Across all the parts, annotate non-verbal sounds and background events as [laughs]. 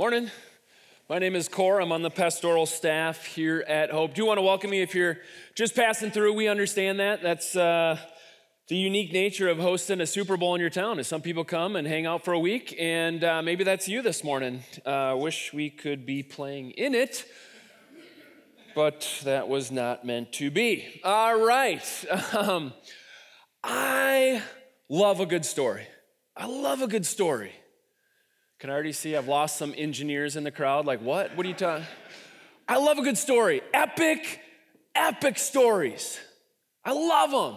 Morning. My name is Core. I'm on the pastoral staff here at Hope. Do you want to welcome me if you're just passing through? We understand that. That's uh, the unique nature of hosting a Super Bowl in your town. Is some people come and hang out for a week, and uh, maybe that's you this morning. Uh, wish we could be playing in it, but that was not meant to be. All right. [laughs] Um, I love a good story. I love a good story. Can I already see I've lost some engineers in the crowd? Like, what? What are you talking? I love a good story. Epic, epic stories. I love them.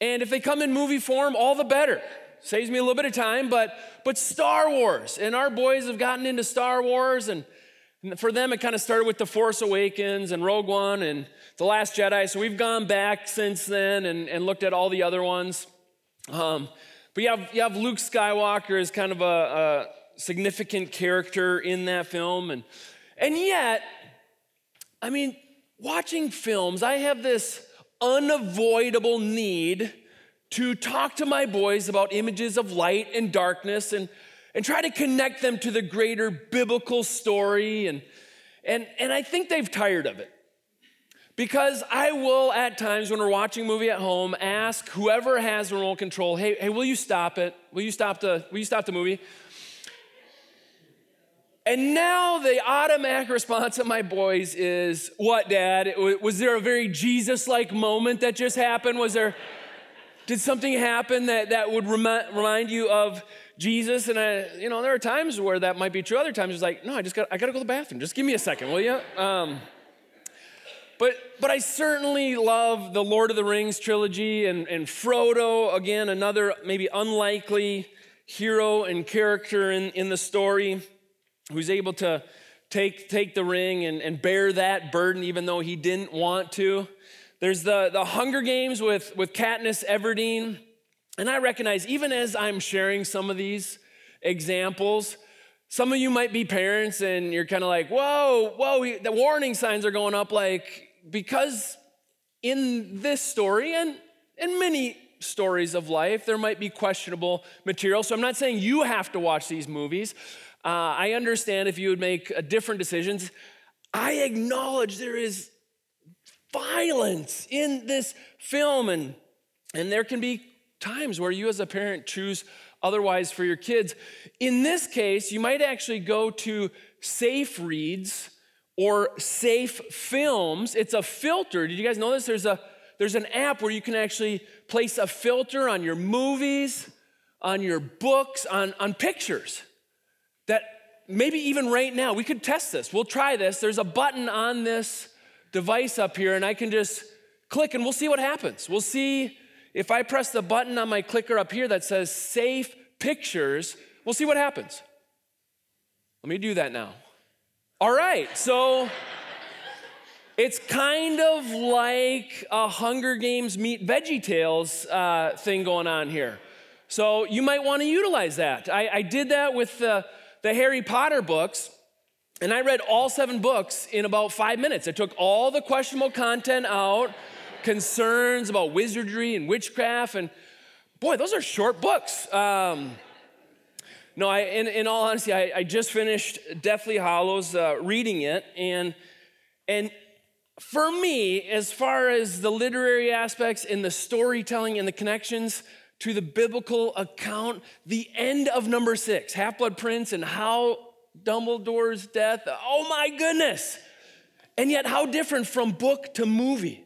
And if they come in movie form, all the better. Saves me a little bit of time, but but Star Wars. And our boys have gotten into Star Wars, and, for them, it kind of started with The Force Awakens and Rogue One and The Last Jedi. So we've gone back since then and, and looked at all the other ones. Um, but you have, you have Luke Skywalker as kind of a significant character in that film. And, and yet, I mean, watching films, I have this unavoidable need to talk to my boys about images of light and darkness and, and try to connect them to the greater biblical story. And, and, and I think they've tired of it. Because I will, at times when we're watching a movie at home, ask whoever has remote control, hey, hey, will you stop it? Will you stop the, will you stop the movie? And now the automatic response of my boys is, What, Dad? Was there a very Jesus like moment that just happened? Was there, did something happen that, that would remind, remind you of Jesus? And I, you know, there are times where that might be true. Other times it's like, No, I just got, I got to go to the bathroom. Just give me a second, will you? Um, but, but I certainly love the Lord of the Rings trilogy and, and Frodo, again, another maybe unlikely hero and character in, in the story who's able to take, take the ring and, and bear that burden even though he didn't want to. There's the, the Hunger Games with, with Katniss Everdeen. And I recognize, even as I'm sharing some of these examples, some of you might be parents and you're kind of like, whoa, whoa, the warning signs are going up. Like, because in this story and in many stories of life, there might be questionable material. So I'm not saying you have to watch these movies, uh, I understand if you would make different decisions. I acknowledge there is violence in this film, and, and there can be times where you, as a parent, choose otherwise for your kids. In this case, you might actually go to Safe Reads or Safe Films. It's a filter. Did you guys know this? There's a there's an app where you can actually place a filter on your movies, on your books, on, on pictures that maybe even right now, we could test this. We'll try this. There's a button on this device up here, and I can just click and we'll see what happens. We'll see if I press the button on my clicker up here that says Safe Pictures, we'll see what happens. Let me do that now. All right, so it's kind of like a Hunger Games meet Veggie Tales uh, thing going on here. So you might want to utilize that. I, I did that with the the Harry Potter books, and I read all seven books in about five minutes. I took all the questionable content out, [laughs] concerns about wizardry and witchcraft, and boy, those are short books. Um, no, I, in, in, all honesty, I, I, just finished Deathly Hallows, uh, reading it, and and for me, as far as the literary aspects and the storytelling and the connections, to the biblical account, the end of number six, Half Blood Prince and how Dumbledore's death. Oh my goodness. And yet, how different from book to movie.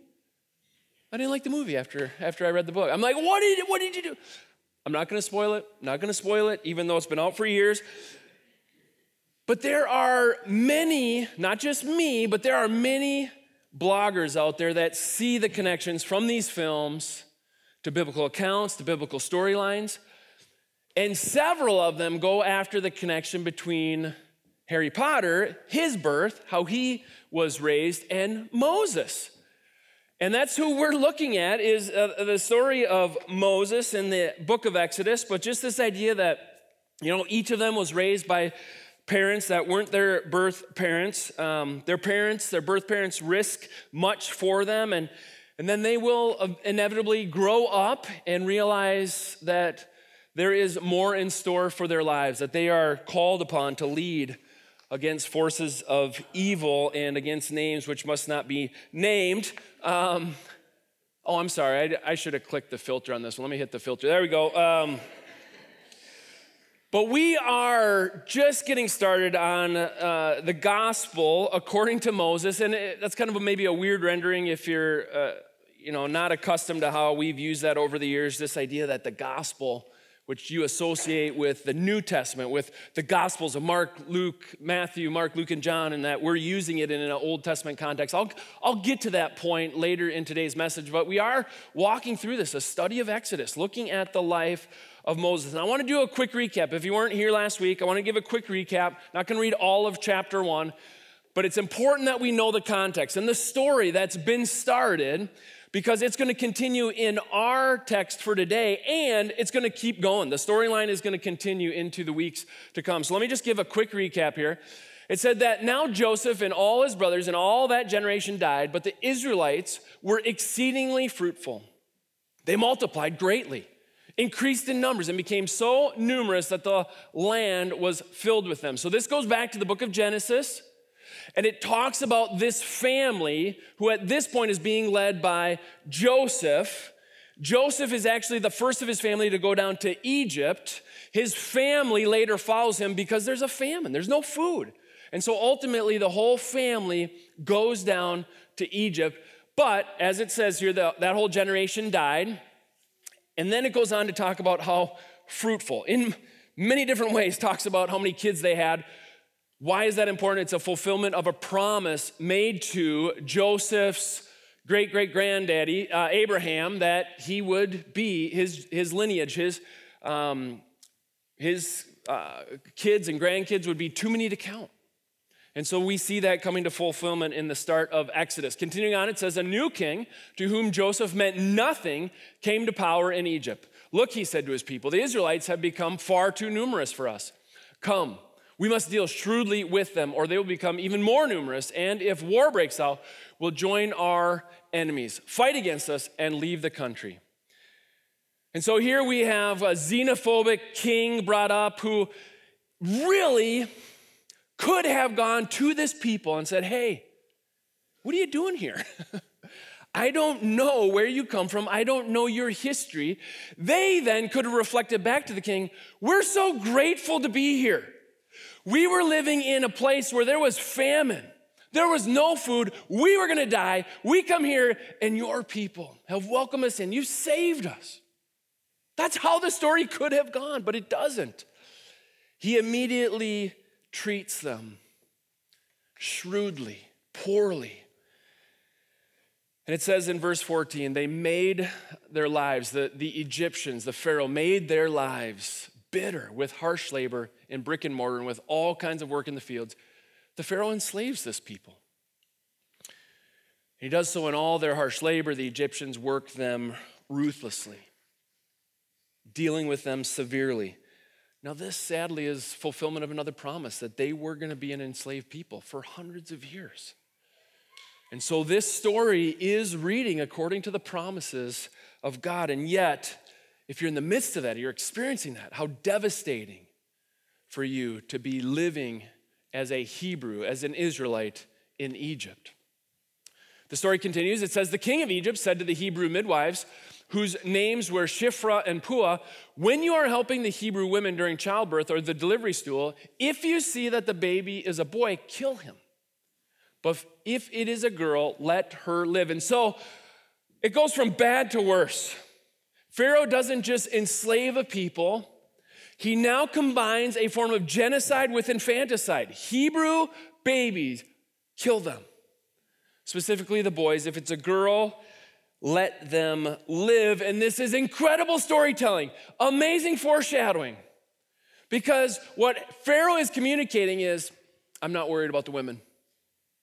I didn't like the movie after, after I read the book. I'm like, what did, what did you do? I'm not gonna spoil it, not gonna spoil it, even though it's been out for years. But there are many, not just me, but there are many bloggers out there that see the connections from these films to biblical accounts, to biblical storylines. And several of them go after the connection between Harry Potter, his birth, how he was raised, and Moses. And that's who we're looking at is uh, the story of Moses in the book of Exodus, but just this idea that you know each of them was raised by parents that weren't their birth parents. Um, their parents, their birth parents, risk much for them, and and then they will inevitably grow up and realize that there is more in store for their lives, that they are called upon to lead against forces of evil and against names which must not be named. Um, oh, I'm sorry. I, I, should have clicked the filter on this one. Let me hit the filter. There we go. Um, but we are just getting started on uh, the gospel according to Moses, and it, that's kind of a, maybe a weird rendering if you're, uh, you know, not accustomed to how we've used that over the years. This idea that the gospel, which you associate with the New Testament, with the gospels of Mark, Luke, Matthew, Mark, Luke, and John, and that we're using it in an Old Testament context. I'll I'll get to that point later in today's message, but we are walking through this, a study of Exodus, looking at the life of Moses. And I want to do a quick recap. If you weren't here last week, I want to give a quick recap. Not going to read all of chapter one, but it's important that we know the context and the story that's been started because it's going to continue in our text for today and it's going to keep going. The storyline is going to continue into the weeks to come. So let me just give a quick recap here. It said that now Joseph and all his brothers and all that generation died, but the Israelites were exceedingly fruitful. They multiplied greatly increased in numbers and became so numerous that the land was filled with them. So this goes back to the book of Genesis. And it talks about this family who at this point is being led by Joseph. Joseph is actually the first of his family to go down to Egypt. His family later follows him because there's a famine, there's no food. And so ultimately, the whole family goes down to Egypt. But as it says here, the, that whole generation died. And then it goes on to talk about how fruitful, in many different ways, talks about how many kids they had. Why is that important? It's a fulfillment of a promise made to Joseph's great great granddaddy, uh, Abraham, that he would be his, his lineage, his, um, his uh, kids and grandkids would be too many to count. And so we see that coming to fulfillment in the start of Exodus. Continuing on, it says, A new king to whom Joseph meant nothing came to power in Egypt. Look, he said to his people, the Israelites have become far too numerous for us. Come, we must deal shrewdly with them, or they will become even more numerous. And if war breaks out, we'll join our enemies, fight against us, and leave the country. And so here we have a xenophobic king brought up who really could have gone to this people and said, Hey, what are you doing here? [laughs] I don't know where you come from. I don't know your history. They then could have reflected back to the king, We're so grateful to be here. We were living in a place where there was famine. There was no food. We were going to die. We come here, and your people have welcomed us in. You saved us. That's how the story could have gone, but it doesn't. He immediately treats them shrewdly, poorly. And it says in verse 14, they made their lives, the, the Egyptians, the Pharaoh, made their lives bitter with harsh labor and brick and mortar and with all kinds of work in the fields. The Pharaoh enslaves this people. He does so in all their harsh labor. The Egyptians work them ruthlessly, dealing with them severely. Now, this sadly is fulfillment of another promise that they were going to be an enslaved people for hundreds of years. And so, this story is reading according to the promises of God. And yet, if you're in the midst of that, you're experiencing that, how devastating for you to be living as a Hebrew, as an Israelite in Egypt. The story continues. It says, The king of Egypt said to the Hebrew midwives, whose names were Shiphrah and Puah, when you are helping the Hebrew women during childbirth or the delivery stool, if you see that the baby is a boy, kill him. But if it is a girl, let her live. And so it goes from bad to worse. Pharaoh doesn't just enslave a people, he now combines a form of genocide with infanticide. Hebrew babies, kill them. Specifically, the boys. If it's a girl, let them live. And this is incredible storytelling, amazing foreshadowing. Because what Pharaoh is communicating is I'm not worried about the women.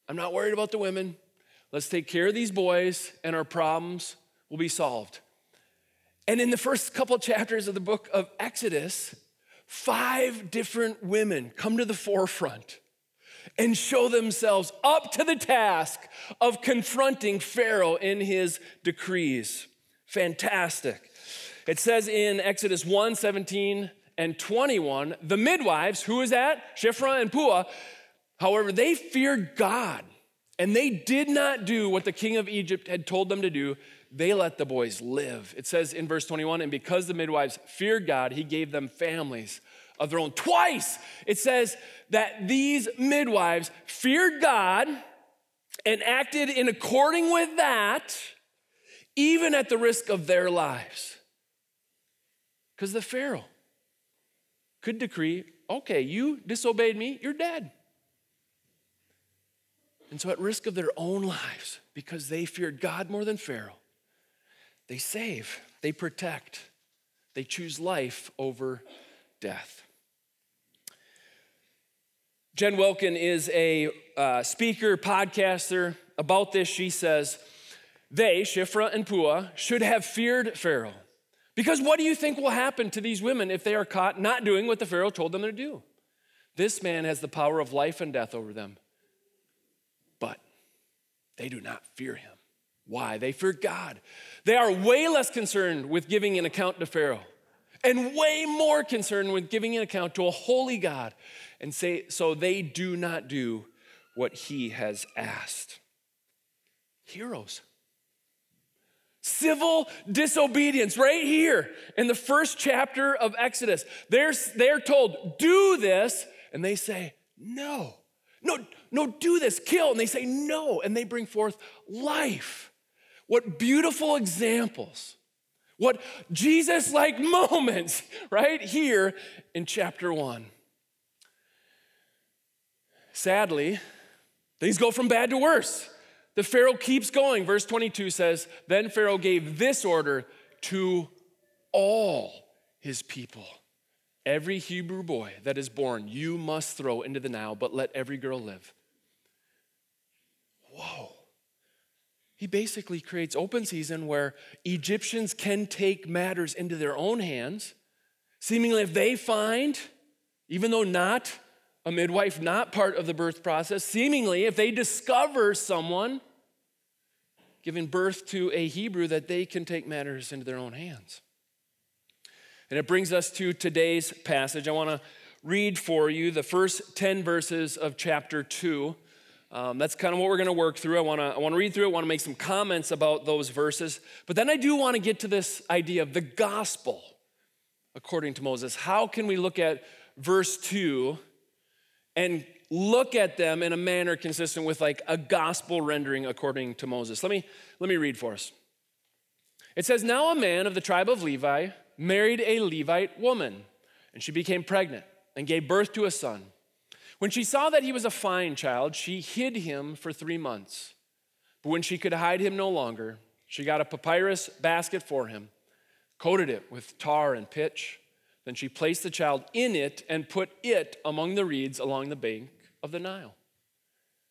I'm not worried about the women. Let's take care of these boys, and our problems will be solved. And in the first couple chapters of the book of Exodus, five different women come to the forefront and show themselves up to the task of confronting Pharaoh in his decrees. Fantastic. It says in Exodus 1 17 and 21, the midwives, who is that? Shiphrah and Puah, However, they feared God and they did not do what the king of Egypt had told them to do. They let the boys live. It says in verse 21 and because the midwives feared God, he gave them families of their own. Twice it says that these midwives feared God and acted in according with that, even at the risk of their lives. Because the Pharaoh could decree, okay, you disobeyed me, you're dead. And so, at risk of their own lives, because they feared God more than Pharaoh, they save, they protect, they choose life over death. Jen Wilkin is a uh, speaker, podcaster. About this, she says, They, Shiphrah and Puah, should have feared Pharaoh. Because what do you think will happen to these women if they are caught not doing what the Pharaoh told them to do? This man has the power of life and death over them. But they do not fear him. Why? They fear God. They are way less concerned with giving an account to Pharaoh and way more concerned with giving an account to a holy God. And say, so they do not do what he has asked. Heroes. Civil disobedience, right here in the first chapter of Exodus. They're, they're told, do this, and they say, no. No, no, do this, kill. And they say no, and they bring forth life. What beautiful examples. What Jesus like [laughs] moments right here in chapter one. Sadly, things go from bad to worse. The Pharaoh keeps going. Verse 22 says, Then Pharaoh gave this order to all his people Every Hebrew boy that is born, you must throw into the Nile, but let every girl live. Whoa. He basically creates open season where Egyptians can take matters into their own hands. Seemingly, if they find, even though not a midwife, not part of the birth process, seemingly, if they discover someone giving birth to a Hebrew, that they can take matters into their own hands. And it brings us to today's passage. I want to read for you the first 10 verses of chapter 2. Um, that's kind of what we're going to work through. I want to I want to read through it. I want to make some comments about those verses. But then I do want to get to this idea of the gospel according to Moses. How can we look at verse 2 and look at them in a manner consistent with like a gospel rendering according to Moses? Let me let me read for us. It says, "Now a man of the tribe of Levi married a Levite woman, and she became pregnant and gave birth to a son. When she saw that he was a fine child, she hid him for three months. But when she could hide him no longer, she got a papyrus basket for him, coated it with tar and pitch. Then she placed the child in it and put it among the reeds along the bank of the Nile.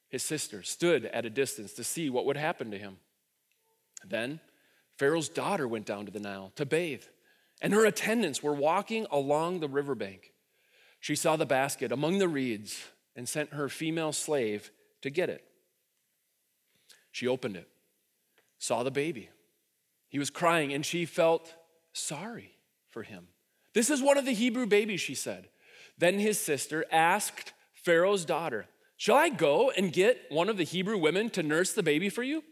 His sister stood at a distance to see what would happen to him. Then Pharaoh's daughter went down to the Nile to bathe and her attendants were walking along the riverbank. She saw the basket among the reeds and sent her female slave to get it. She opened it, saw the baby. He was crying, and she felt sorry for him. This is one of the Hebrew babies, she said. Then his sister asked Pharaoh's daughter, Shall I go and get one of the Hebrew women to nurse the baby for you?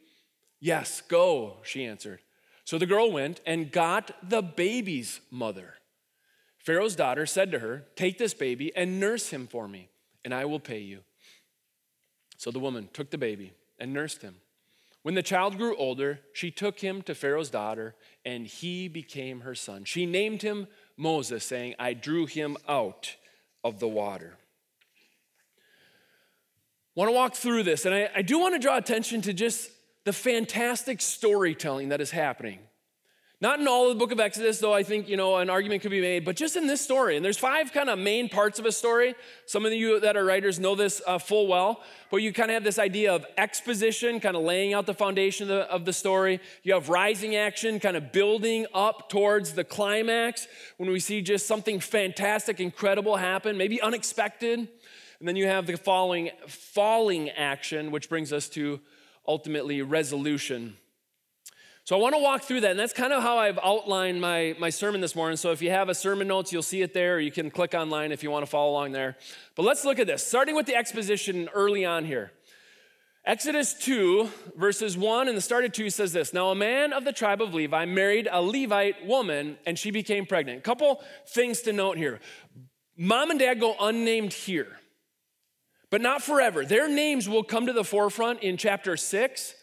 Yes, go, she answered. So the girl went and got the baby's mother. Pharaoh's daughter said to her, Take this baby and nurse him for me, and I will pay you. So the woman took the baby and nursed him. When the child grew older, she took him to Pharaoh's daughter, and he became her son. She named him Moses, saying, I drew him out of the water. Want to walk through this, and I, I do want to draw attention to just the fantastic storytelling that is happening. Not in all of the book of Exodus, though I think, you know, an argument could be made, but just in this story. And there's five kind of main parts of a story. Some of you that are writers know this uh, full well, but you kind of have this idea of exposition, kind of laying out the foundation of the, of the story. You have rising action, kind of building up towards the climax when we see just something fantastic, incredible happen, maybe unexpected. And then you have the following falling action, which brings us to ultimately resolution. So I want to walk through that, and that's kind of how I've outlined my, my sermon this morning. So if you have a sermon notes, you'll see it there, or you can click online if you want to follow along there. But let's look at this, starting with the exposition early on here. Exodus 2, verses 1 and the start of 2 says this Now, a man of the tribe of Levi married a Levite woman, and she became pregnant. A couple things to note here. Mom and dad go unnamed here, but not forever. Their names will come to the forefront in chapter 6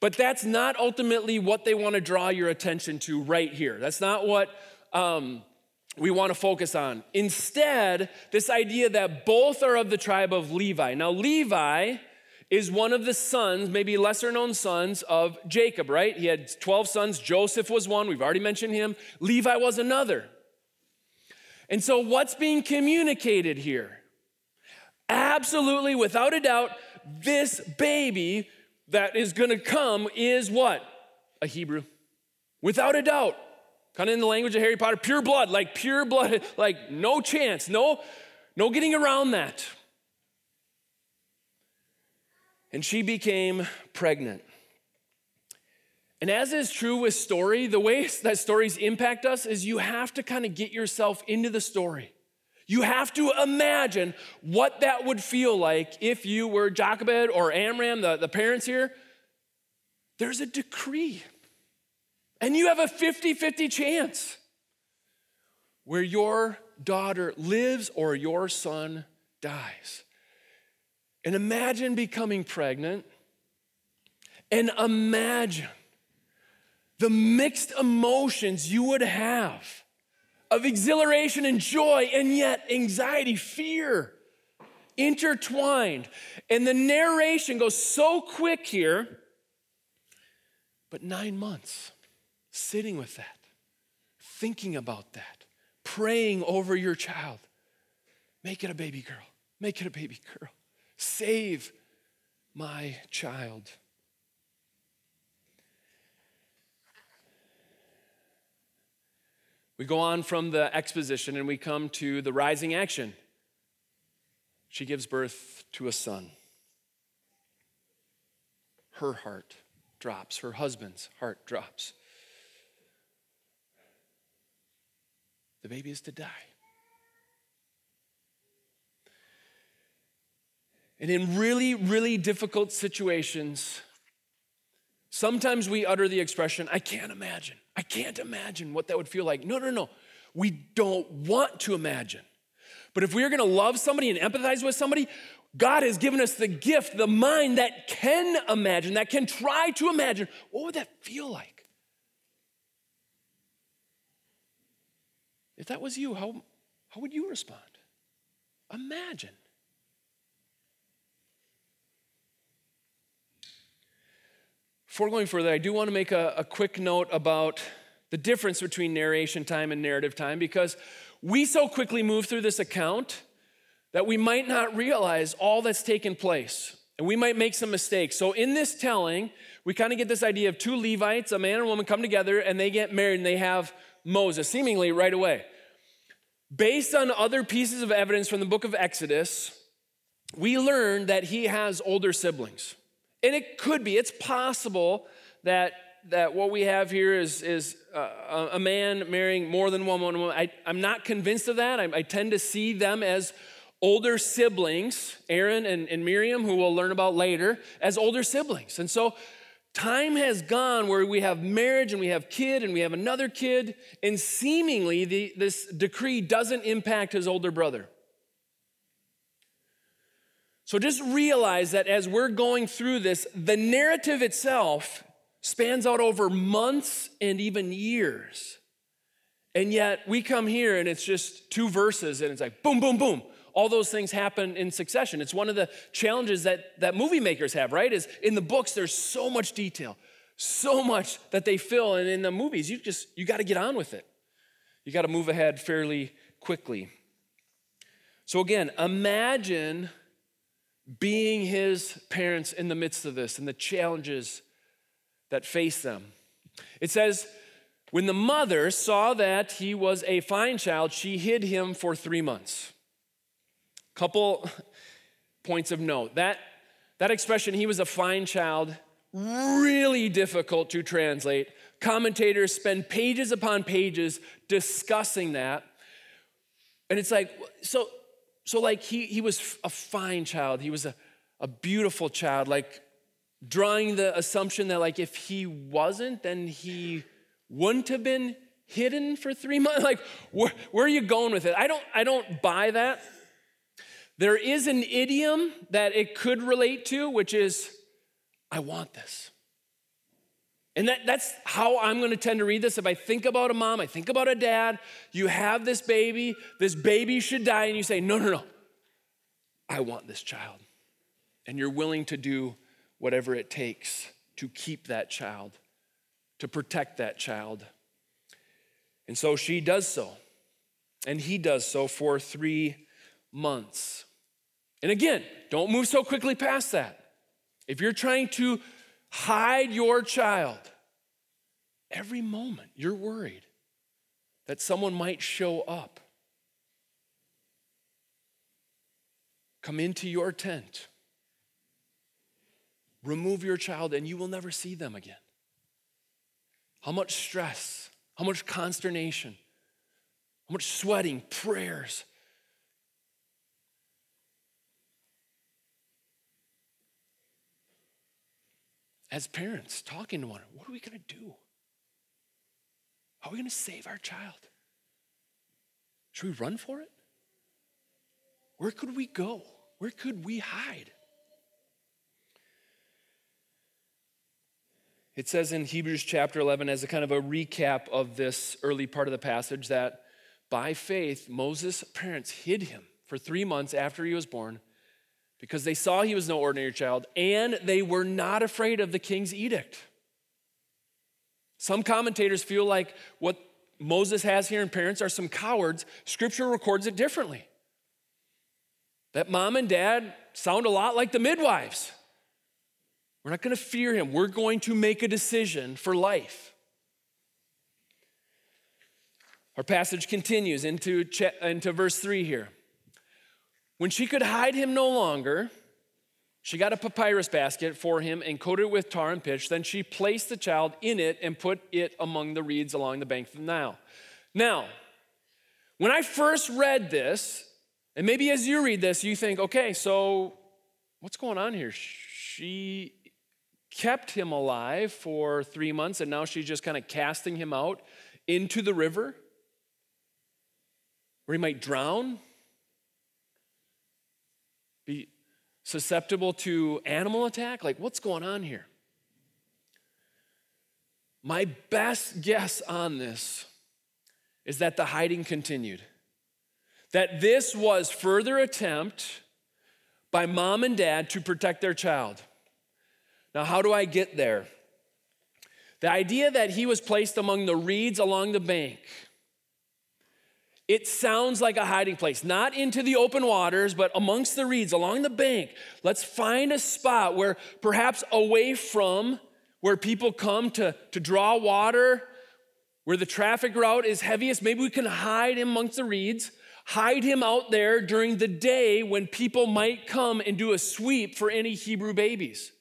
but that's not ultimately what they want to draw your attention to right here. That's not what um, we want to focus on. Instead, this idea that both are of the tribe of Levi. Now, Levi is one of the sons, maybe lesser known sons of Jacob, right? He had 12 sons. Joseph was one. We've already mentioned him. Levi was another. And so, what's being communicated here? Absolutely, without a doubt, this baby that is going to come is what? A Hebrew. Without a doubt. Kind of in the language of Harry Potter, pure blood, like pure blood, [laughs] like no chance, no, no getting around that. And she became pregnant. And as is true with story, the way [laughs] that stories impact us is you have to kind of get yourself into the story. You have to imagine what that would feel like if you were Jochebed or Amram, the, the parents here. There's a decree, and you have a 50 50 chance where your daughter lives or your son dies. And imagine becoming pregnant, and imagine the mixed emotions you would have of exhilaration and joy, and yet anxiety, fear intertwined. And the narration goes so quick here, but nine months sitting with that, thinking about that, praying over your child. Make it a baby girl, make it a baby girl. Save my child. We go on from the exposition and we come to the rising action. She gives birth to a son. Her heart drops, her husband's heart drops. The baby is to die. And in really, really difficult situations, sometimes we utter the expression, I can't imagine. I can't imagine what that would feel like. No, no, no. We don't want to imagine. But if we are going to love somebody and empathize with somebody, God has given us the gift, the mind that can imagine, that can try to imagine. What would that feel like? If that was you, how, how would you respond? Imagine. Before going further, I do want to make a, a quick note about the difference between narration time and narrative time because we so quickly move through this account that we might not realize all that's taken place and we might make some mistakes. So, in this telling, we kind of get this idea of two Levites, a man and a woman, come together and they get married and they have Moses, seemingly right away. Based on other pieces of evidence from the book of Exodus, we learn that he has older siblings. And it could be, it's possible that, that what we have here is, is uh, a man marrying more than one woman. I, am not convinced of that. I, I, tend to see them as older siblings, Aaron and, and Miriam, who we'll learn about later, as older siblings. And so time has gone where we have marriage and we have kid and we have another kid, and seemingly the, this decree doesn't impact his older brother. So just realize that as we're going through this, the narrative itself spans out over months and even years. And yet we come here and it's just two verses and it's like boom, boom, boom. All those things happen in succession. It's one of the challenges that, that movie makers have, right? Is in the books, there's so much detail, so much that they fill. And in the movies, you just, you got to get on with it. You got to move ahead fairly quickly. So again, imagine being his parents in the midst of this and the challenges that face them. It says, when the mother saw that he was a fine child, she hid him for three months. Couple points of note. That, that expression, he was a fine child, really difficult to translate. commentators spend pages upon pages discussing that. And it's like, so, so like he, he was a fine child. He was a, a beautiful child, like drawing the assumption that like if he wasn't, then he wouldn't have been hidden for three months. [laughs] Like, where, where are you going with it? I don't, I don't buy that. There is an idiom that it could relate to, which is, I want this. And that, that's how I'm going to tend to read this. If I think about a mom, I think about a dad, you have this baby, this baby should die, and you say, No, no, no, I want this child. And you're willing to do whatever it takes to keep that child, to protect that child. And so she does so. And he does so for three months. And again, don't move so quickly past that. If you're trying to hide your child, every moment you're worried that someone might show up, come into your tent, remove your child, and you will never see them again. How much stress, how much consternation, how much sweating, prayers, as parents talking to one another, what are we going to do? How are we going to save our child? Should we run for it? Where could we go? Where could we hide? It says in Hebrews chapter 11, as a kind of a recap of this early part of the passage, that by faith, Moses' parents hid him for three months after he was born because they saw he was no ordinary child and they were not afraid of the king's edict. Some commentators feel like what Moses has here in parents are some cowards. Scripture records it differently. That mom and dad sound a lot like the midwives. We're not going to fear him. We're going to make a decision for life. Our passage continues into, into verse 3 here. When she could hide him no longer, she got a papyrus basket for him and coated it with tar and pitch. Then she placed the child in it and put it among the reeds along the bank of the Nile. Now, when I first read this, and maybe as you read this, you think, okay, so what's going on here? She kept him alive for three months and now she's just kind of casting him out into the river where he might drown be susceptible to animal attack? Like, what's going on here? My best guess on this is that the hiding continued. That this was further attempt by mom and dad to protect their child. Now, how do I get there? The idea that he was placed among the reeds along the bank it sounds like a hiding place, not into the open waters, but amongst the reeds, along the bank. Let's find a spot where perhaps away from where people come to, to draw water, where the traffic route is heaviest. Maybe we can hide him amongst the reeds, hide him out there during the day when people might come and do a sweep for any Hebrew babies.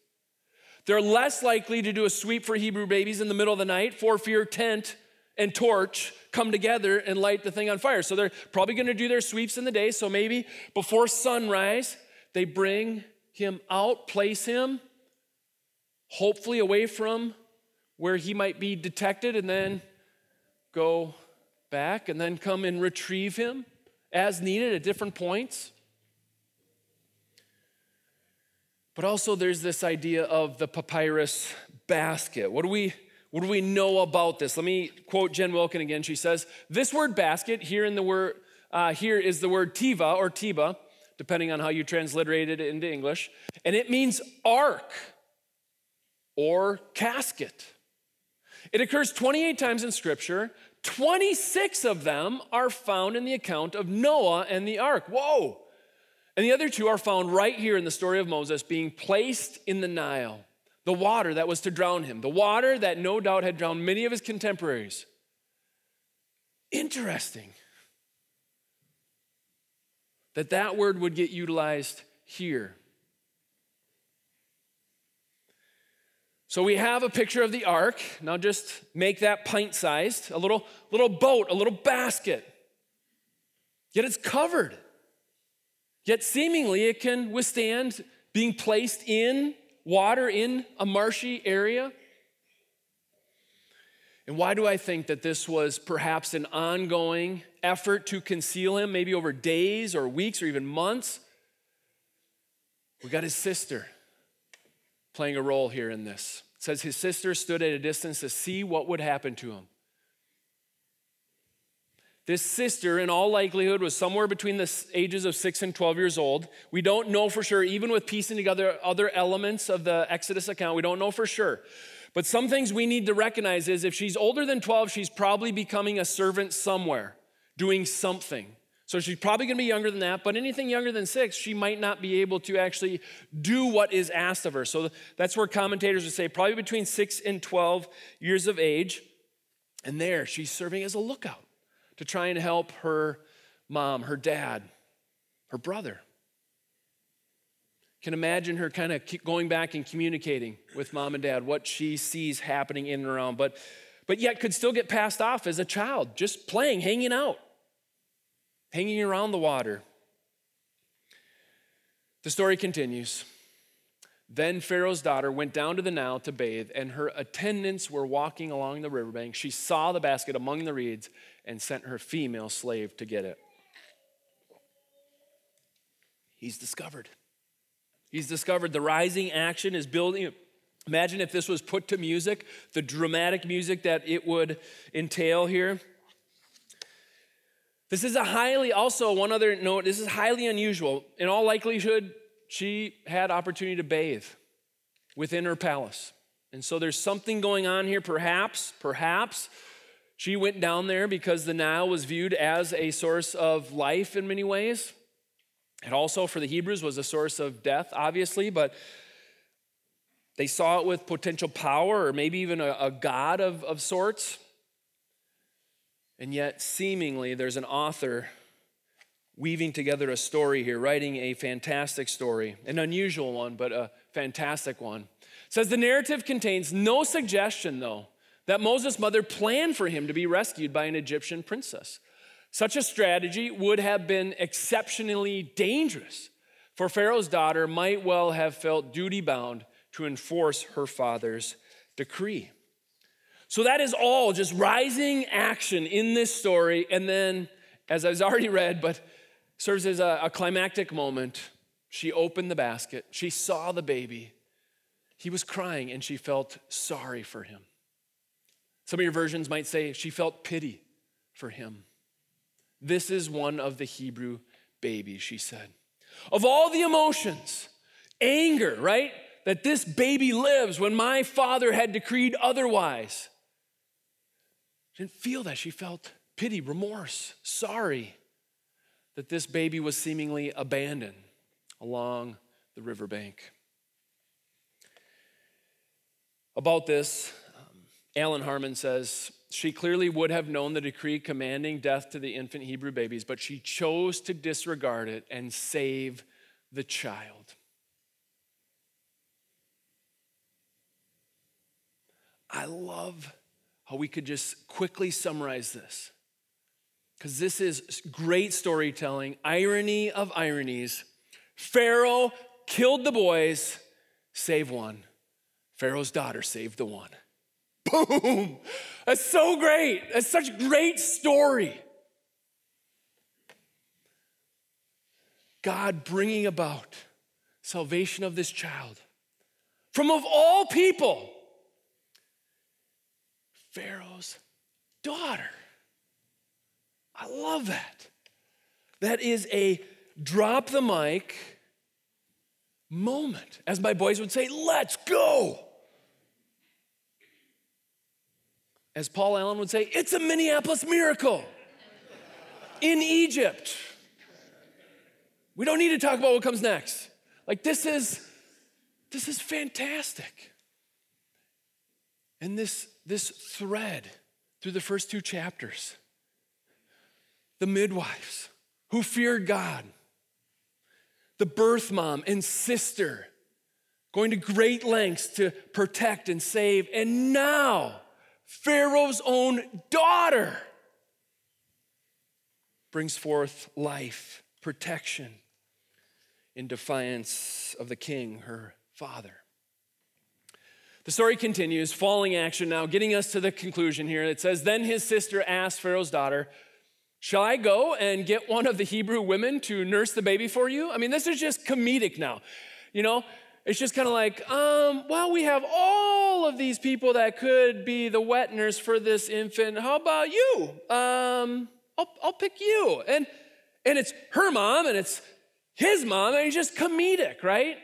They're less likely to do a sweep for Hebrew babies in the middle of the night for fear tent and torch come together and light the thing on fire. So they're probably going to do their sweeps in the day. So maybe before sunrise, they bring him out, place him, hopefully away from where he might be detected, and then go back and then come and retrieve him as needed at different points. But also, there's this idea of the papyrus basket. What do we what do we know about this? Let me quote Jen Wilkin again. She says, This word basket here in the word uh, here is the word tiva or tiba, depending on how you transliterate it into English, and it means ark or casket. It occurs 28 times in Scripture. 26 of them are found in the account of Noah and the ark. Whoa! And the other two are found right here in the story of Moses being placed in the Nile the water that was to drown him, the water that no doubt had drowned many of his contemporaries. Interesting that that word would get utilized here. So we have a picture of the ark. Now just make that pint sized, a little, little boat, a little basket. Yet it's covered. Yet seemingly it can withstand being placed in water in a marshy area. And why do I think that this was perhaps an ongoing effort to conceal him, maybe over days or weeks or even months? We got his sister playing a role here in this. It says his sister stood at a distance to see what would happen to him. This sister, in all likelihood, was somewhere between the ages of 6 and 12 years old. We don't know for sure, even with piecing together other elements of the Exodus account, we don't know for sure. But some things we need to recognize is if she's older than 12, she's probably becoming a servant somewhere, doing something. So she's probably gonna be younger than that, but anything younger than six, she might not be able to actually do what is asked of her. So that's where commentators would say probably between six and 12 years of age. And there, she's serving as a lookout to try and help her mom, her dad, her brother. Can imagine her kind of going back and communicating with mom and dad what she sees happening in and around, but, but yet could still get passed off as a child, just playing, hanging out, hanging around the water. The story continues. Then Pharaoh's daughter went down to the Nile to bathe, and her attendants were walking along the riverbank. She saw the basket among the reeds and sent her female slave to get it. He's discovered. He's discovered the rising action is building. Imagine if this was put to music, the dramatic music that it would entail here. This is a highly, also, one other note, this is highly unusual. In all likelihood, she had opportunity to bathe within her palace. And so there's something going on here, perhaps, perhaps she went down there because the Nile was viewed as a source of life in many ways. It also, for the Hebrews, was a source of death, obviously, but they saw it with potential power or maybe even a, a god of, of sorts. And yet, seemingly, there's an author weaving together a story here, writing a fantastic story, an unusual one, but a fantastic one. It says the narrative contains no suggestion, though, that Moses' mother planned for him to be rescued by an Egyptian princess. Such a strategy would have been exceptionally dangerous, for Pharaoh's daughter might well have felt duty bound to enforce her father's decree. So that is all just rising action in this story. And then, as I've already read, but serves as a, a climactic moment, she opened the basket, she saw the baby. He was crying, and she felt sorry for him. Some of your versions might say she felt pity for him. This is one of the Hebrew babies, she said. Of all the emotions, anger, right? That this baby lives when my father had decreed otherwise. She didn't feel that. She felt pity, remorse, sorry that this baby was seemingly abandoned along the riverbank. About this, um, Allan Harman says, she clearly would have known the decree commanding death to the infant Hebrew babies, but she chose to disregard it and save the child. I love how we could just quickly summarize this. Because this is great storytelling, irony of ironies. Pharaoh killed the boys, save one. Pharaoh's daughter saved the one. [laughs] Boom! That's so great. That's such a great story. God bringing about salvation of this child from, of all people, Pharaoh's daughter. I love that. That is a drop the mic moment. As my boys would say, let's go. As Paul Allen would say, it's a Minneapolis miracle in Egypt. We don't need to talk about what comes next. Like this is this is fantastic. And this this thread through the first two chapters. The midwives who feared God. The birth mom and sister going to great lengths to protect and save. And now, Pharaoh's own daughter brings forth life, protection, in defiance of the king, her father. The story continues, falling action now, getting us to the conclusion here. It says, Then his sister asked Pharaoh's daughter, Shall I go and get one of the Hebrew women to nurse the baby for you? I mean, this is just comedic now. You know, it's just kind of like, um, well, we have all of these people that could be the wet nurse for this infant. How about you? Um, I'll, I'll pick you. And, and it's her mom and it's his mom, and it's just comedic, right?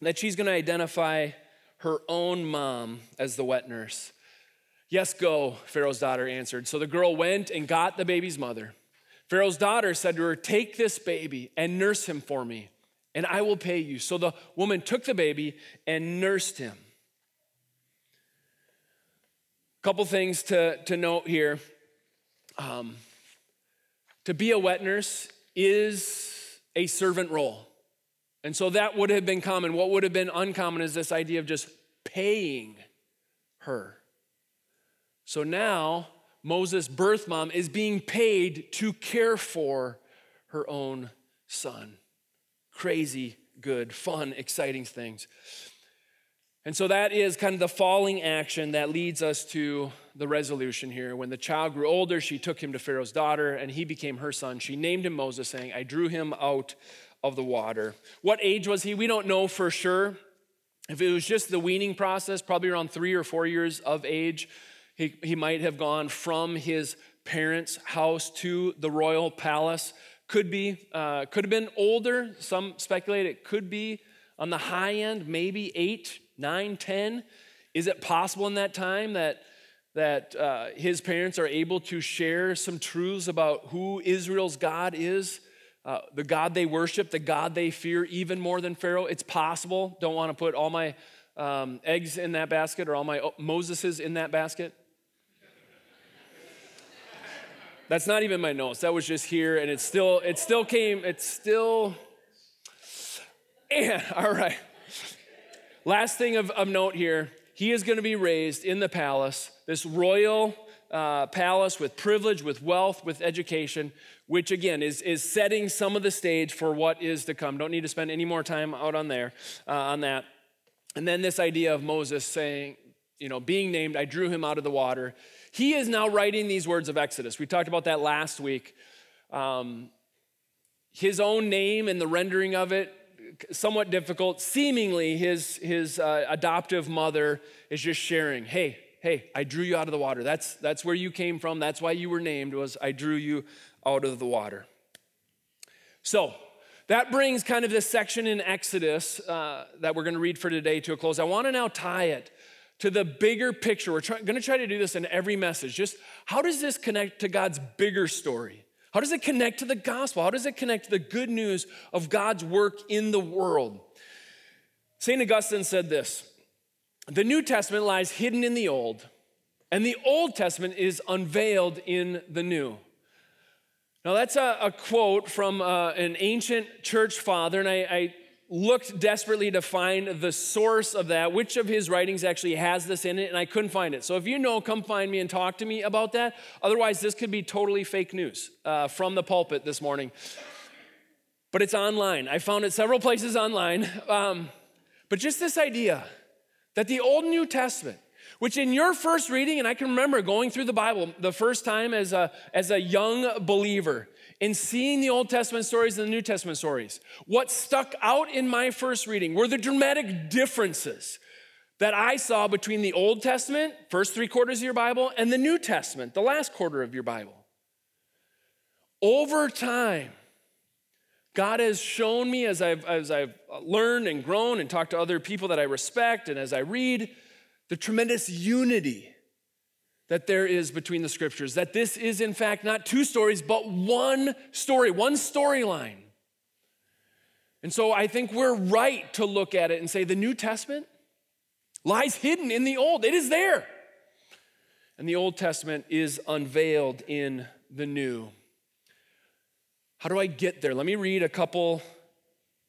That she's going to identify her own mom as the wet nurse. Yes, go, Pharaoh's daughter answered. So the girl went and got the baby's mother. Pharaoh's daughter said to her, Take this baby and nurse him for me and I will pay you. So the woman took the baby and nursed him. Couple things to, to note here. Um, to be a wet nurse is a servant role. And so that would have been common. What would have been uncommon is this idea of just paying her. So now, Moses' birth mom is being paid to care for her own son crazy, good, fun, exciting things. And so that is kind of the falling action that leads us to the resolution here. When the child grew older, she took him to Pharaoh's daughter, and he became her son. She named him Moses, saying, I drew him out of the water. What age was he? We don't know for sure. If it was just the weaning process, probably around three or four years of age, he, he might have gone from his parents' house to the royal palace. Could be, uh, could have been older. Some speculate it could be on the high end, maybe eight, nine, ten. Is it possible in that time that, that uh, his parents are able to share some truths about who Israel's God is? Uh, the God they worship, the God they fear even more than Pharaoh. It's possible. Don't want to put all my um, eggs in that basket or all my Moseses in that basket. That's not even my notes. That was just here, and it still, it still came, it's still. [sniffs] And all right. Last thing of, of note here, he is going to be raised in the palace, this royal uh, palace with privilege, with wealth, with education, which again is, is setting some of the stage for what is to come. Don't need to spend any more time out on there, uh, on that. And then this idea of Moses saying, you know, being named, I drew him out of the water. He is now writing these words of Exodus. We talked about that last week. Um, his own name and the rendering of it, somewhat difficult. Seemingly, his, his uh, adoptive mother is just sharing, hey, hey, I drew you out of the water. That's, that's where you came from. That's why you were named, was I drew you out of the water. So, that brings kind of this section in Exodus uh, that we're going to read for today to a close. I want to now tie it to the bigger picture. We're going to try to do this in every message. Just how does this connect to God's bigger story? How does it connect to the gospel? How does it connect to the good news of God's work in the world? St. Augustine said this The New Testament lies hidden in the Old, and the Old Testament is unveiled in the New. Now, that's a, a quote from uh, an ancient church father, and I, I looked desperately to find the source of that, which of his writings actually has this in it, and I couldn't find it. So if you know, come find me and talk to me about that. Otherwise, this could be totally fake news uh, from the pulpit this morning. But it's online. I found it several places online. Um, but just this idea that the Old New Testament, which in your first reading, and I can remember going through the Bible the first time as a, as a young believer, in seeing the Old Testament stories and the New Testament stories, what stuck out in my first reading were the dramatic differences that I saw between the Old Testament, first three quarters of your Bible, and the New Testament, the last quarter of your Bible. Over time, God has shown me as I've, as I've learned and grown and talked to other people that I respect, and as I read, the tremendous unity that there is between the scriptures, that this is, in fact, not two stories, but one story, one storyline. And so I think we're right to look at it and say the New Testament lies hidden in the Old, it is there. And the Old Testament is unveiled in the New. How do I get there? Let me read a couple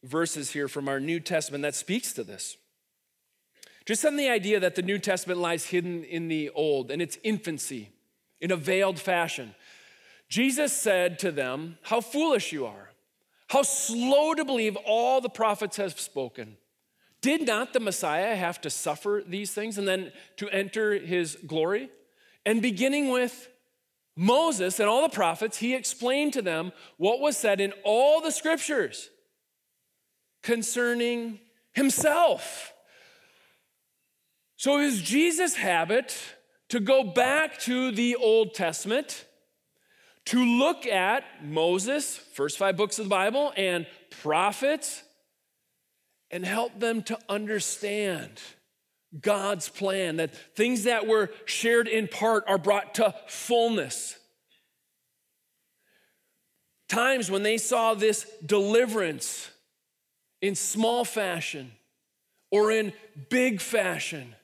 verses here from our New Testament that speaks to this. Just on the idea that the New Testament lies hidden in the Old, in its infancy, in a veiled fashion. Jesus said to them, How foolish you are, how slow to believe all the prophets have spoken. Did not the Messiah have to suffer these things and then to enter his glory? And beginning with Moses and all the prophets, he explained to them what was said in all the scriptures concerning himself. So was Jesus' habit to go back to the Old Testament, to look at Moses, first five books of the Bible, and prophets, and help them to understand God's plan, that things that were shared in part are brought to fullness. Times when they saw this deliverance in small fashion or in big fashion,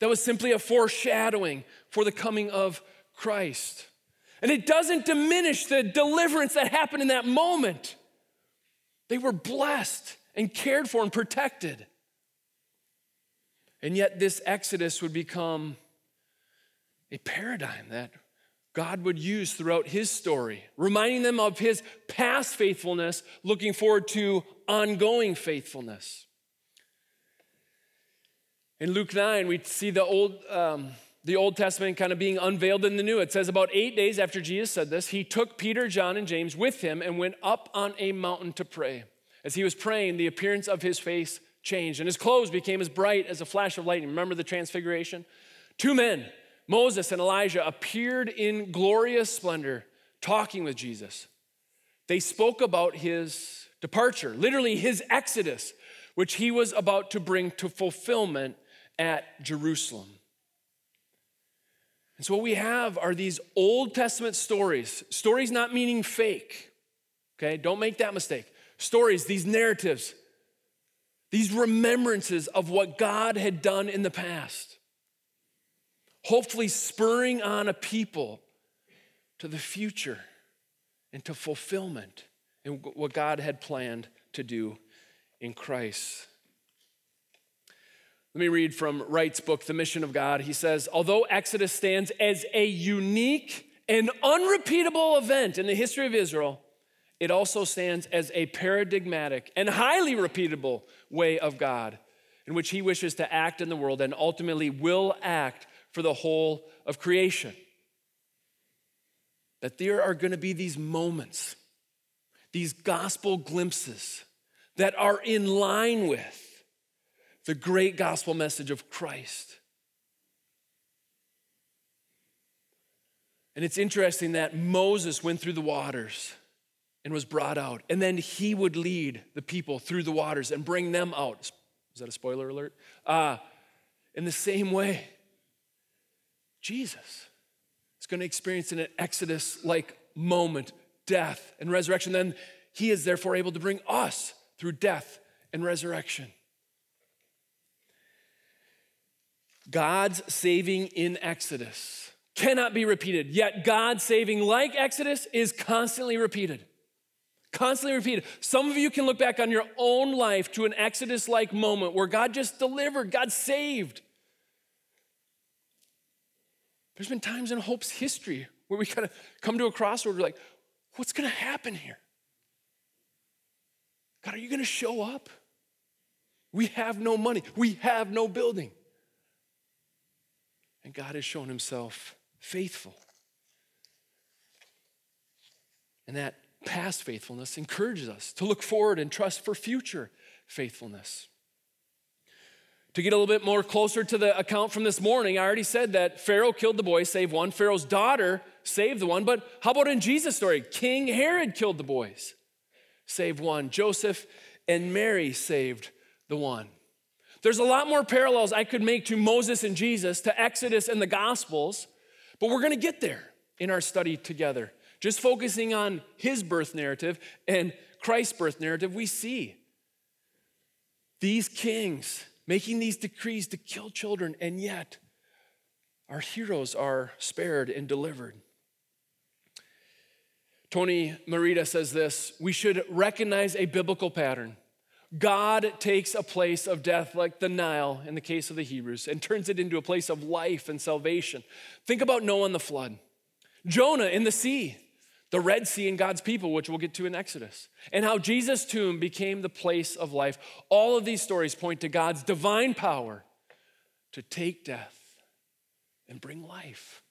that was simply a foreshadowing for the coming of Christ. And it doesn't diminish the deliverance that happened in that moment. They were blessed and cared for and protected. And yet, this Exodus would become a paradigm that God would use throughout his story, reminding them of his past faithfulness, looking forward to ongoing faithfulness. In Luke 9, we see the Old, um, the Old Testament kind of being unveiled in the New. It says, About eight days after Jesus said this, he took Peter, John, and James with him and went up on a mountain to pray. As he was praying, the appearance of his face changed, and his clothes became as bright as a flash of lightning. Remember the transfiguration? Two men, Moses and Elijah, appeared in glorious splendor, talking with Jesus. They spoke about his departure, literally his exodus, which he was about to bring to fulfillment at Jerusalem. And so, what we have are these Old Testament stories, stories not meaning fake, okay? Don't make that mistake. Stories, these narratives, these remembrances of what God had done in the past, hopefully spurring on a people to the future and to fulfillment in what God had planned to do in Christ. Let me read from Wright's book, The Mission of God. He says, although Exodus stands as a unique and unrepeatable event in the history of Israel, it also stands as a paradigmatic and highly repeatable way of God in which He wishes to act in the world and ultimately will act for the whole of creation. That there are going to be these moments, these gospel glimpses that are in line with the great gospel message of Christ. And it's interesting that Moses went through the waters and was brought out, and then he would lead the people through the waters and bring them out. Is that a spoiler alert? Uh, in the same way, Jesus is going to experience an Exodus like moment, death and resurrection. Then he is therefore able to bring us through death and resurrection. God's saving in Exodus cannot be repeated, yet God's saving like Exodus is constantly repeated. Constantly repeated. Some of you can look back on your own life to an Exodus like moment where God just delivered, God saved. There's been times in Hope's history where we kind of come to a crossroad, we're like, what's going to happen here? God, are you going to show up? We have no money, we have no building. And God has shown himself faithful. And that past faithfulness encourages us to look forward and trust for future faithfulness. To get a little bit more closer to the account from this morning, I already said that Pharaoh killed the boy, save one. Pharaoh's daughter saved the one. But how about in Jesus' story? King Herod killed the boys, save one. Joseph and Mary saved the one. There's a lot more parallels I could make to Moses and Jesus, to Exodus and the Gospels, but we're to get there in our study together. Just focusing on his birth narrative and Christ's birth narrative, we see these kings making these decrees to kill children, and yet our heroes are spared and delivered. Tony Merida says this we should recognize a biblical pattern God takes a place of death like the Nile in the case of the Hebrews and turns it into a place of life and salvation. Think about Noah and the flood, Jonah in the sea, the Red Sea and God's people, which we'll get to in Exodus, and how Jesus' tomb became the place of life. All of these stories point to God's divine power to take death and bring life.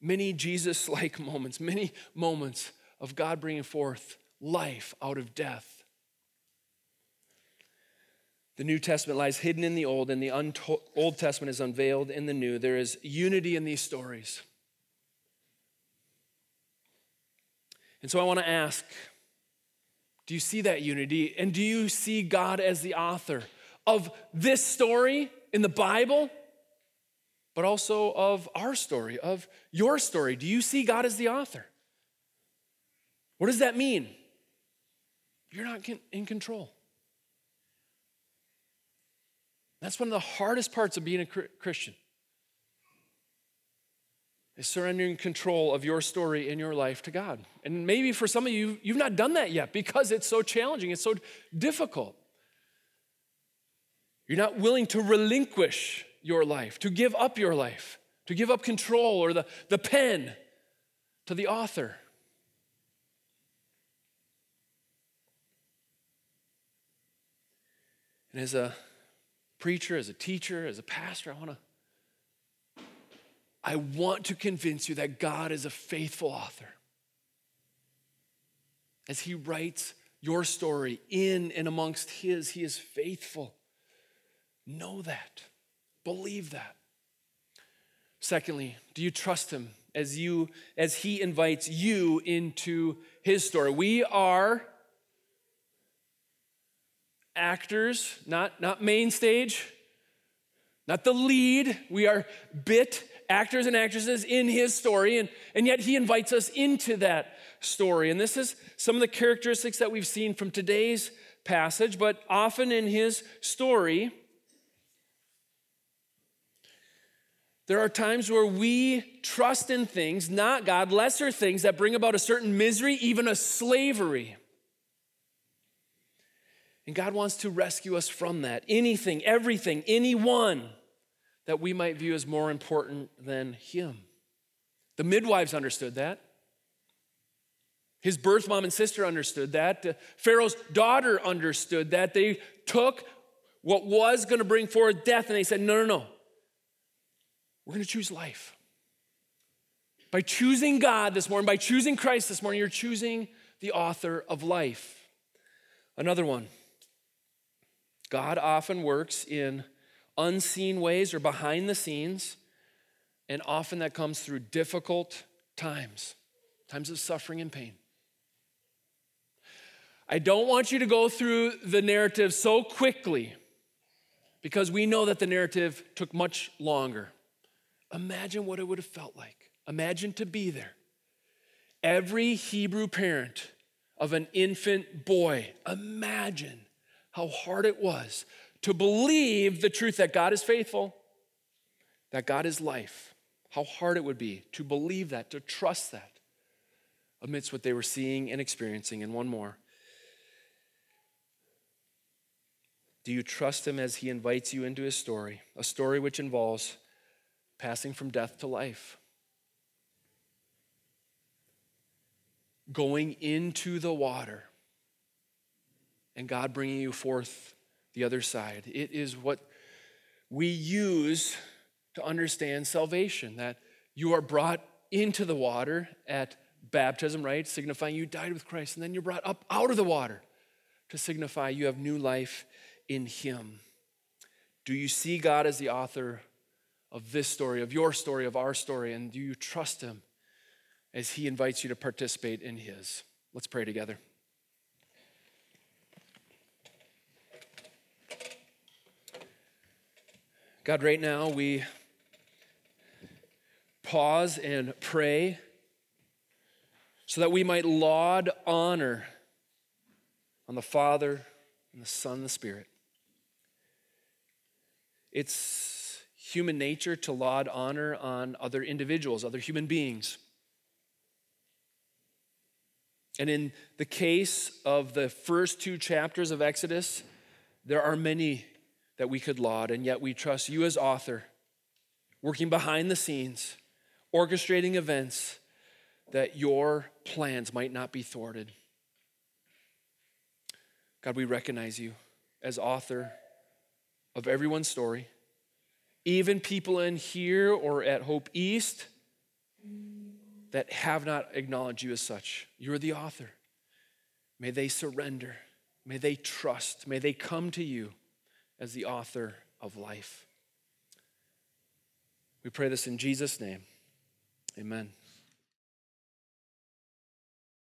Many Jesus like moments, many moments of God bringing forth life out of death. The New Testament lies hidden in the Old, and the unto- Old Testament is unveiled in the New. There is unity in these stories. And so I want to ask do you see that unity? And do you see God as the author of this story in the Bible, but also of our story, of your story? Do you see God as the author? What does that mean? You're not in control. That's one of the hardest parts of being a Christian. Is surrendering control of your story in your life to God. And maybe for some of you, you've not done that yet because it's so challenging, it's so difficult. You're not willing to relinquish your life, to give up your life, to give up control or the, the pen to the author. And as a preacher, as a teacher, as a pastor, I want to I want to convince you that God is a faithful author. As he writes your story in and amongst his, he is faithful. Know that. Believe that. Secondly, do you trust him as you as he invites you into his story? We are actors, not, not main stage, not the lead. We are bit actors and actresses in his story, and, and yet he invites us into that story. And this is some of the characteristics that we've seen from today's passage, but often in his story, there are times where we trust in things, not God, lesser things that bring about a certain misery, even a slavery. And God wants to rescue us from that. Anything, everything, anyone that we might view as more important than Him. The midwives understood that. His birth mom and sister understood that. Uh, Pharaoh's daughter understood that. They took what was going to bring forward death and they said, no, no, no. We're going to choose life. By choosing God this morning, by choosing Christ this morning, you're choosing the author of life. Another one. God often works in unseen ways or behind the scenes, and often that comes through difficult times, times of suffering and pain. I don't want you to go through the narrative so quickly because we know that the narrative took much longer. Imagine what it would have felt like. Imagine to be there. Every Hebrew parent of an infant boy, imagine how hard it was to believe the truth that God is faithful, that God is life. How hard it would be to believe that, to trust that amidst what they were seeing and experiencing. And one more. Do you trust him as he invites you into his story? A story which involves passing from death to life, going into the water and God bringing you forth the other side. It is what we use to understand salvation that you are brought into the water at baptism, right? Signifying you died with Christ, and then you're brought up out of the water to signify you have new life in Him. Do you see God as the author of this story, of your story, of our story, and do you trust Him as He invites you to participate in His? Let's pray together. God, right now we pause and pray so that we might laud honor on the Father and the Son and the Spirit. It's human nature to laud honor on other individuals, other human beings. And in the case of the first two chapters of Exodus, there are many that we could laud, and yet we trust you as author, working behind the scenes, orchestrating events that your plans might not be thwarted. God, we recognize you as author of everyone's story, even people in here or at Hope East that have not acknowledged you as such. You're the author. May they surrender. May they trust. May they come to you as the author of life. We pray this in Jesus' name. Amen.